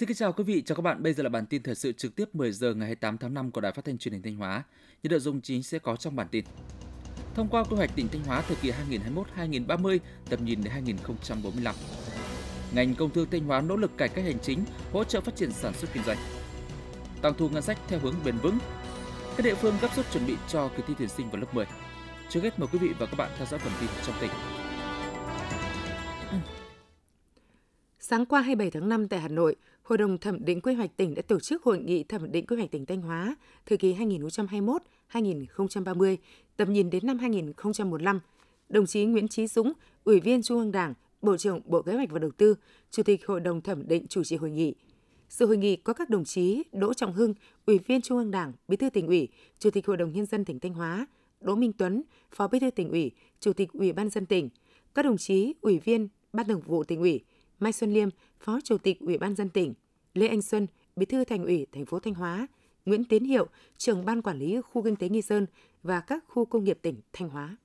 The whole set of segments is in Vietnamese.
Xin kính chào quý vị, chào các bạn. Bây giờ là bản tin thời sự trực tiếp 10 giờ ngày 28 tháng 5 của Đài Phát thanh Truyền hình Thanh Hóa. Những nội dung chính sẽ có trong bản tin. Thông qua quy hoạch tỉnh Thanh Hóa thời kỳ 2021-2030, tầm nhìn đến 2045. Ngành công thương Thanh Hóa nỗ lực cải cách hành chính, hỗ trợ phát triển sản xuất kinh doanh. Tăng thu ngân sách theo hướng bền vững. Các địa phương gấp rút chuẩn bị cho kỳ thi tuyển sinh vào lớp 10. Trước hết mời quý vị và các bạn theo dõi phần tin trong tỉnh. Sáng qua 27 tháng 5 tại Hà Nội, Hội đồng thẩm định quy hoạch tỉnh đã tổ chức hội nghị thẩm định quy hoạch tỉnh Thanh Hóa thời kỳ 2021-2030, tầm nhìn đến năm 2015. Đồng chí Nguyễn Chí Dũng, Ủy viên Trung ương Đảng, Bộ trưởng Bộ Kế hoạch và Đầu tư, Chủ tịch Hội đồng thẩm định chủ trì hội nghị. Sự hội nghị có các đồng chí Đỗ Trọng Hưng, Ủy viên Trung ương Đảng, Bí thư tỉnh ủy, Chủ tịch Hội đồng nhân dân tỉnh Thanh Hóa, Đỗ Minh Tuấn, Phó Bí thư tỉnh ủy, Chủ tịch Ủy ban dân tỉnh, các đồng chí Ủy viên Ban Thường vụ tỉnh ủy, Mai Xuân Liêm, Phó Chủ tịch Ủy ban dân tỉnh, Lê Anh Xuân, Bí thư Thành ủy thành phố Thanh Hóa, Nguyễn Tiến Hiệu, trưởng ban quản lý khu kinh tế Nghi Sơn và các khu công nghiệp tỉnh Thanh Hóa.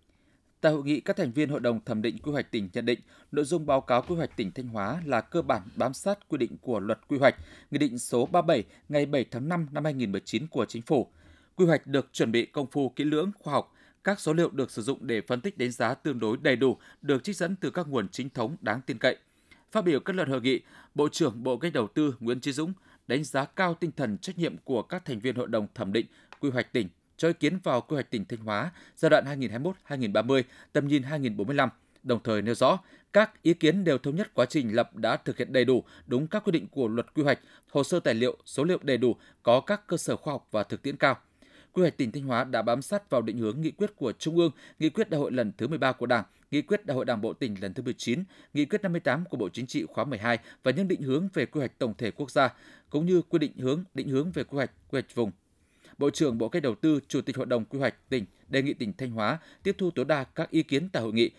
Tại hội nghị, các thành viên Hội đồng thẩm định quy hoạch tỉnh nhận định nội dung báo cáo quy hoạch tỉnh Thanh Hóa là cơ bản bám sát quy định của luật quy hoạch, Nghị định số 37 ngày 7 tháng 5 năm 2019 của Chính phủ. Quy hoạch được chuẩn bị công phu kỹ lưỡng, khoa học, các số liệu được sử dụng để phân tích đánh giá tương đối đầy đủ, được trích dẫn từ các nguồn chính thống đáng tin cậy. Phát biểu kết luận hội nghị, Bộ trưởng Bộ Cách Đầu tư Nguyễn Chí Dũng đánh giá cao tinh thần trách nhiệm của các thành viên hội đồng thẩm định quy hoạch tỉnh cho ý kiến vào quy hoạch tỉnh Thanh Hóa giai đoạn 2021-2030, tầm nhìn 2045, đồng thời nêu rõ các ý kiến đều thống nhất quá trình lập đã thực hiện đầy đủ đúng các quy định của luật quy hoạch, hồ sơ tài liệu, số liệu đầy đủ, có các cơ sở khoa học và thực tiễn cao. Quy hoạch tỉnh Thanh Hóa đã bám sát vào định hướng nghị quyết của Trung ương, nghị quyết đại hội lần thứ 13 của Đảng, nghị quyết đại hội Đảng bộ tỉnh lần thứ 19, nghị quyết 58 của Bộ Chính trị khóa 12 và những định hướng về quy hoạch tổng thể quốc gia, cũng như quy định hướng định hướng về quy hoạch quy hoạch vùng. Bộ trưởng Bộ Cách Đầu tư, Chủ tịch Hội đồng Quy hoạch tỉnh đề nghị tỉnh Thanh Hóa tiếp thu tối đa các ý kiến tại hội nghị,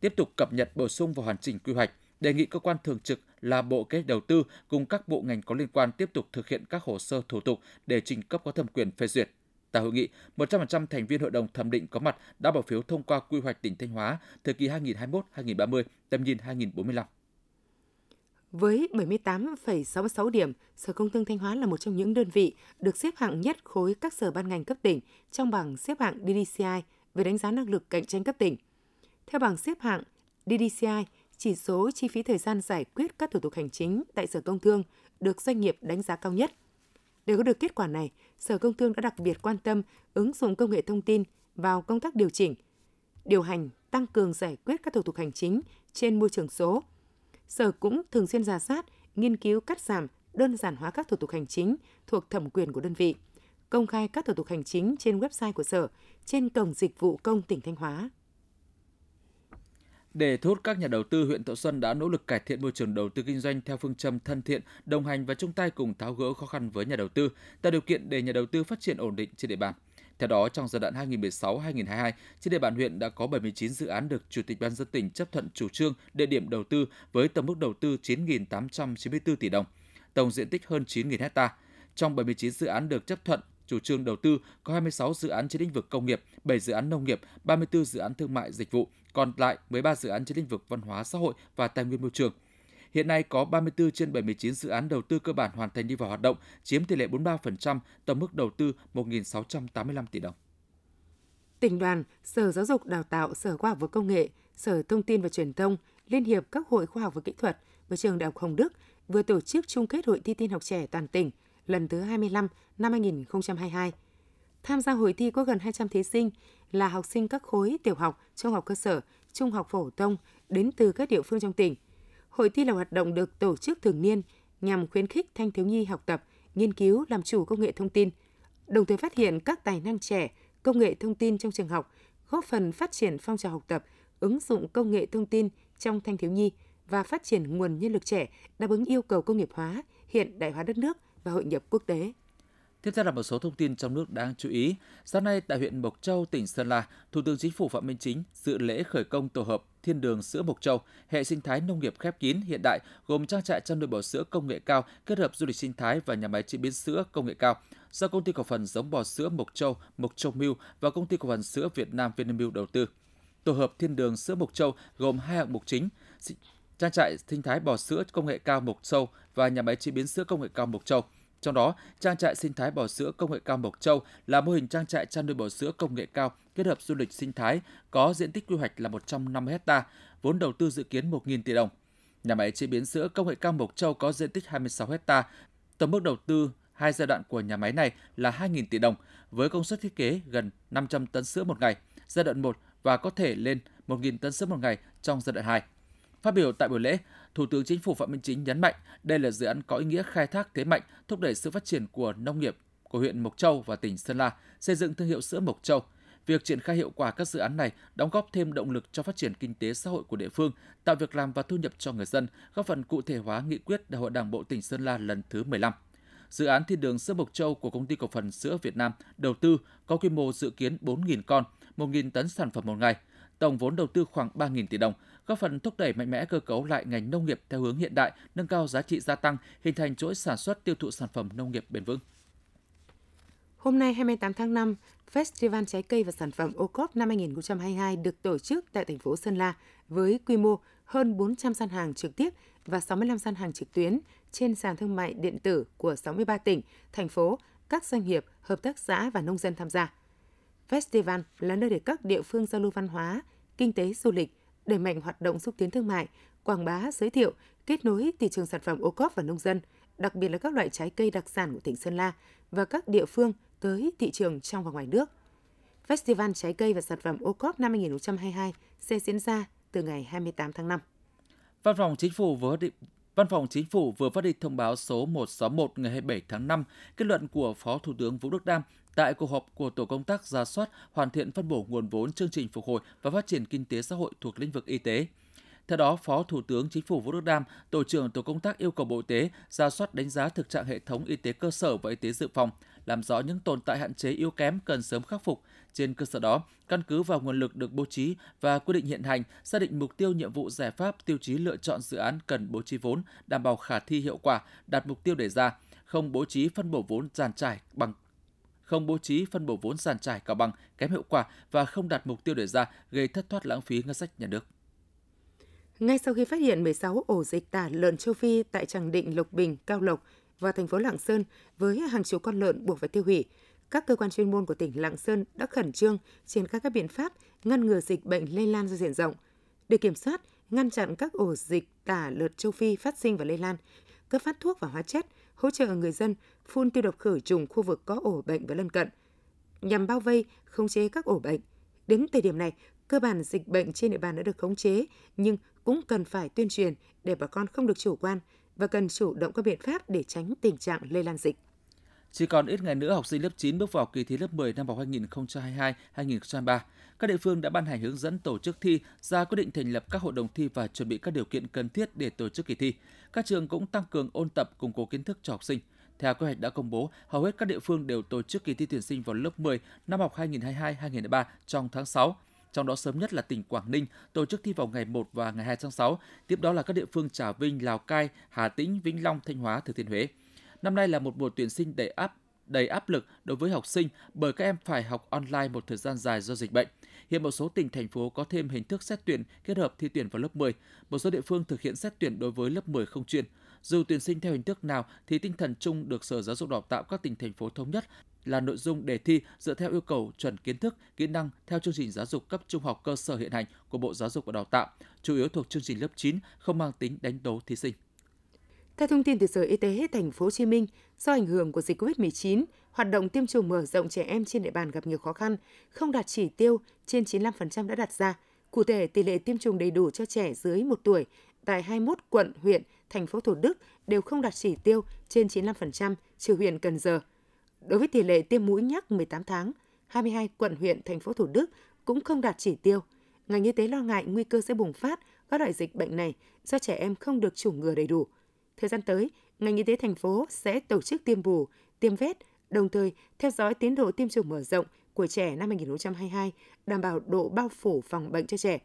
tiếp tục cập nhật bổ sung và hoàn chỉnh quy hoạch, đề nghị cơ quan thường trực là Bộ Kế Đầu tư cùng các bộ ngành có liên quan tiếp tục thực hiện các hồ sơ thủ tục để trình cấp có thẩm quyền phê duyệt. Tại hội nghị, 100% thành viên hội đồng thẩm định có mặt đã bỏ phiếu thông qua quy hoạch tỉnh Thanh Hóa thời kỳ 2021-2030, tầm nhìn 2045. Với 78,66 điểm, Sở Công Thương Thanh Hóa là một trong những đơn vị được xếp hạng nhất khối các sở ban ngành cấp tỉnh trong bảng xếp hạng DDCI về đánh giá năng lực cạnh tranh cấp tỉnh. Theo bảng xếp hạng DDCI, chỉ số chi phí thời gian giải quyết các thủ tục hành chính tại Sở Công Thương được doanh nghiệp đánh giá cao nhất. Để có được kết quả này, Sở Công Thương đã đặc biệt quan tâm ứng dụng công nghệ thông tin vào công tác điều chỉnh, điều hành, tăng cường giải quyết các thủ tục hành chính trên môi trường số. Sở cũng thường xuyên giả soát, nghiên cứu cắt giảm, đơn giản hóa các thủ tục hành chính thuộc thẩm quyền của đơn vị, công khai các thủ tục hành chính trên website của Sở, trên cổng dịch vụ công tỉnh Thanh Hóa. Để thu hút các nhà đầu tư, huyện Thọ Xuân đã nỗ lực cải thiện môi trường đầu tư kinh doanh theo phương châm thân thiện, đồng hành và chung tay cùng tháo gỡ khó khăn với nhà đầu tư, tạo điều kiện để nhà đầu tư phát triển ổn định trên địa bàn. Theo đó, trong giai đoạn 2016-2022, trên địa bàn huyện đã có 79 dự án được Chủ tịch Ban dân tỉnh chấp thuận chủ trương địa điểm đầu tư với tổng mức đầu tư 9.894 tỷ đồng, tổng diện tích hơn 9.000 hecta. Trong 79 dự án được chấp thuận chủ trương đầu tư có 26 dự án trên lĩnh vực công nghiệp, 7 dự án nông nghiệp, 34 dự án thương mại dịch vụ, còn lại 13 dự án trên lĩnh vực văn hóa xã hội và tài nguyên môi trường. Hiện nay có 34 trên 79 dự án đầu tư cơ bản hoàn thành đi vào hoạt động, chiếm tỷ lệ 43%, tổng mức đầu tư 1.685 tỷ đồng. Tỉnh đoàn, Sở Giáo dục Đào tạo, Sở Khoa học và Công nghệ, Sở Thông tin và Truyền thông, Liên hiệp các hội khoa học và kỹ thuật và trường Đại học Hồng Đức vừa tổ chức chung kết hội thi tin học trẻ toàn tỉnh lần thứ 25 năm 2022. Tham gia hội thi có gần 200 thí sinh là học sinh các khối tiểu học, trung học cơ sở, trung học phổ thông đến từ các địa phương trong tỉnh. Hội thi là hoạt động được tổ chức thường niên nhằm khuyến khích thanh thiếu nhi học tập, nghiên cứu làm chủ công nghệ thông tin, đồng thời phát hiện các tài năng trẻ, công nghệ thông tin trong trường học, góp phần phát triển phong trào học tập, ứng dụng công nghệ thông tin trong thanh thiếu nhi và phát triển nguồn nhân lực trẻ đáp ứng yêu cầu công nghiệp hóa, hiện đại hóa đất nước và hội nhập quốc tế. Tiếp theo là một số thông tin trong nước đáng chú ý. Sáng nay tại huyện Mộc Châu, tỉnh Sơn La, Thủ tướng Chính phủ Phạm Minh Chính dự lễ khởi công tổ hợp Thiên đường sữa Mộc Châu, hệ sinh thái nông nghiệp khép kín hiện đại gồm trang trại chăn nuôi bò sữa công nghệ cao kết hợp du lịch sinh thái và nhà máy chế biến sữa công nghệ cao do công ty cổ phần giống bò sữa Mộc Châu, Mộc Châu Milk và công ty cổ phần sữa Việt Nam Vinamilk đầu tư. Tổ hợp Thiên đường sữa Mộc Châu gồm hai hạng mục chính: trang trại sinh thái bò sữa công nghệ cao Mộc Châu và nhà máy chế biến sữa công nghệ cao Mộc Châu. Trong đó, trang trại sinh thái bò sữa công nghệ cao Mộc Châu là mô hình trang trại chăn nuôi bò sữa công nghệ cao kết hợp du lịch sinh thái, có diện tích quy hoạch là 150 ha, vốn đầu tư dự kiến 1.000 tỷ đồng. Nhà máy chế biến sữa công nghệ cao Mộc Châu có diện tích 26 ha, tổng mức đầu tư hai giai đoạn của nhà máy này là 2.000 tỷ đồng, với công suất thiết kế gần 500 tấn sữa một ngày, giai đoạn 1 và có thể lên 1.000 tấn sữa một ngày trong giai đoạn 2. Phát biểu tại buổi lễ, Thủ tướng Chính phủ Phạm Minh Chính nhấn mạnh đây là dự án có ý nghĩa khai thác thế mạnh, thúc đẩy sự phát triển của nông nghiệp của huyện Mộc Châu và tỉnh Sơn La, xây dựng thương hiệu sữa Mộc Châu. Việc triển khai hiệu quả các dự án này đóng góp thêm động lực cho phát triển kinh tế xã hội của địa phương, tạo việc làm và thu nhập cho người dân, góp phần cụ thể hóa nghị quyết Đại hội Đảng bộ tỉnh Sơn La lần thứ 15. Dự án thiên đường sữa Mộc Châu của công ty cổ phần sữa Việt Nam đầu tư có quy mô dự kiến 4.000 con, 1.000 tấn sản phẩm một ngày. Tổng vốn đầu tư khoảng 3.000 tỷ đồng, góp phần thúc đẩy mạnh mẽ cơ cấu lại ngành nông nghiệp theo hướng hiện đại, nâng cao giá trị gia tăng, hình thành chuỗi sản xuất tiêu thụ sản phẩm nông nghiệp bền vững. Hôm nay 28 tháng 5, Festival Trái cây và Sản phẩm ô cốp năm 2022 được tổ chức tại thành phố Sơn La với quy mô hơn 400 gian hàng trực tiếp và 65 gian hàng trực tuyến trên sàn thương mại điện tử của 63 tỉnh, thành phố, các doanh nghiệp, hợp tác xã và nông dân tham gia. Festival là nơi để các địa phương giao lưu văn hóa, kinh tế du lịch, đẩy mạnh hoạt động xúc tiến thương mại, quảng bá, giới thiệu, kết nối thị trường sản phẩm ô cốp và nông dân, đặc biệt là các loại trái cây đặc sản của tỉnh Sơn La và các địa phương tới thị trường trong và ngoài nước. Festival Trái cây và sản phẩm ô cốp năm 2022 sẽ diễn ra từ ngày 28 tháng 5. Văn phòng Chính phủ vừa Văn phòng Chính phủ vừa phát đi thông báo số 161 ngày 27 tháng 5, kết luận của Phó Thủ tướng Vũ Đức Đam tại cuộc họp của Tổ công tác ra soát hoàn thiện phân bổ nguồn vốn chương trình phục hồi và phát triển kinh tế xã hội thuộc lĩnh vực y tế. Theo đó, Phó Thủ tướng Chính phủ Vũ Đức Đam, Tổ trưởng Tổ công tác yêu cầu Bộ Y tế ra soát đánh giá thực trạng hệ thống y tế cơ sở và y tế dự phòng, làm rõ những tồn tại hạn chế yếu kém cần sớm khắc phục. Trên cơ sở đó, căn cứ vào nguồn lực được bố trí và quy định hiện hành, xác định mục tiêu nhiệm vụ giải pháp tiêu chí lựa chọn dự án cần bố trí vốn, đảm bảo khả thi hiệu quả, đạt mục tiêu đề ra, không bố trí phân bổ vốn giàn trải bằng không bố trí phân bổ vốn giàn trải cao bằng, kém hiệu quả và không đạt mục tiêu đề ra gây thất thoát lãng phí ngân sách nhà nước. Ngay sau khi phát hiện 16 ổ dịch tả lợn châu Phi tại Tràng Định, Lộc Bình, Cao Lộc và thành phố Lạng Sơn với hàng chục con lợn buộc phải tiêu hủy, các cơ quan chuyên môn của tỉnh Lạng Sơn đã khẩn trương triển khai các biện pháp ngăn ngừa dịch bệnh lây lan ra diện rộng. Để kiểm soát, ngăn chặn các ổ dịch tả lợn châu Phi phát sinh và lây lan, cấp phát thuốc và hóa chất, hỗ trợ người dân phun tiêu độc khử trùng khu vực có ổ bệnh và lân cận, nhằm bao vây, khống chế các ổ bệnh. Đến thời điểm này, cơ bản dịch bệnh trên địa bàn đã được khống chế, nhưng cũng cần phải tuyên truyền để bà con không được chủ quan và cần chủ động các biện pháp để tránh tình trạng lây lan dịch. Chỉ còn ít ngày nữa học sinh lớp 9 bước vào kỳ thi lớp 10 năm học 2022-2023. Các địa phương đã ban hành hướng dẫn tổ chức thi, ra quyết định thành lập các hội đồng thi và chuẩn bị các điều kiện cần thiết để tổ chức kỳ thi. Các trường cũng tăng cường ôn tập, củng cố kiến thức cho học sinh. Theo kế hoạch đã công bố, hầu hết các địa phương đều tổ chức kỳ thi tuyển sinh vào lớp 10 năm học 2022-2023 trong tháng 6 trong đó sớm nhất là tỉnh Quảng Ninh tổ chức thi vào ngày 1 và ngày 2 tháng 6, tiếp đó là các địa phương Trà Vinh, Lào Cai, Hà Tĩnh, Vĩnh Long, Thanh Hóa, Thừa Thiên Huế. Năm nay là một mùa tuyển sinh đầy áp đầy áp lực đối với học sinh bởi các em phải học online một thời gian dài do dịch bệnh. Hiện một số tỉnh thành phố có thêm hình thức xét tuyển kết hợp thi tuyển vào lớp 10. Một số địa phương thực hiện xét tuyển đối với lớp 10 không chuyên. Dù tuyển sinh theo hình thức nào thì tinh thần chung được Sở Giáo dục Đào tạo các tỉnh thành phố thống nhất là nội dung đề thi dựa theo yêu cầu chuẩn kiến thức, kỹ năng theo chương trình giáo dục cấp trung học cơ sở hiện hành của Bộ Giáo dục và Đào tạo, chủ yếu thuộc chương trình lớp 9, không mang tính đánh dấu thí sinh. Theo thông tin từ Sở Y tế thành phố Hồ Chí Minh, do ảnh hưởng của dịch COVID-19, hoạt động tiêm chủng mở rộng trẻ em trên địa bàn gặp nhiều khó khăn, không đạt chỉ tiêu trên 95% đã đặt ra. Cụ thể, tỷ lệ tiêm chủng đầy đủ cho trẻ dưới 1 tuổi tại 21 quận, huyện, thành phố Thủ Đức đều không đạt chỉ tiêu trên 95%, trừ huyện Cần Giờ. Đối với tỷ lệ tiêm mũi nhắc 18 tháng, 22 quận, huyện, thành phố Thủ Đức cũng không đạt chỉ tiêu. Ngành y tế lo ngại nguy cơ sẽ bùng phát các loại dịch bệnh này do trẻ em không được chủng ngừa đầy đủ. Thời gian tới, ngành y tế thành phố sẽ tổ chức tiêm bù, tiêm vét, đồng thời theo dõi tiến độ tiêm chủng mở rộng của trẻ năm 2022, đảm bảo độ bao phủ phòng bệnh cho trẻ.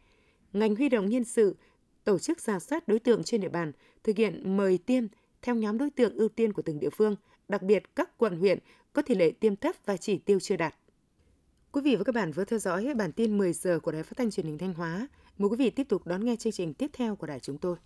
Ngành huy động nhân sự, tổ chức giả soát đối tượng trên địa bàn, thực hiện mời tiêm theo nhóm đối tượng ưu tiên của từng địa phương, đặc biệt các quận huyện có tỷ lệ tiêm thấp và chỉ tiêu chưa đạt. Quý vị và các bạn vừa theo dõi bản tin 10 giờ của Đài Phát thanh Truyền hình Thanh Hóa. Mời quý vị tiếp tục đón nghe chương trình tiếp theo của đài chúng tôi.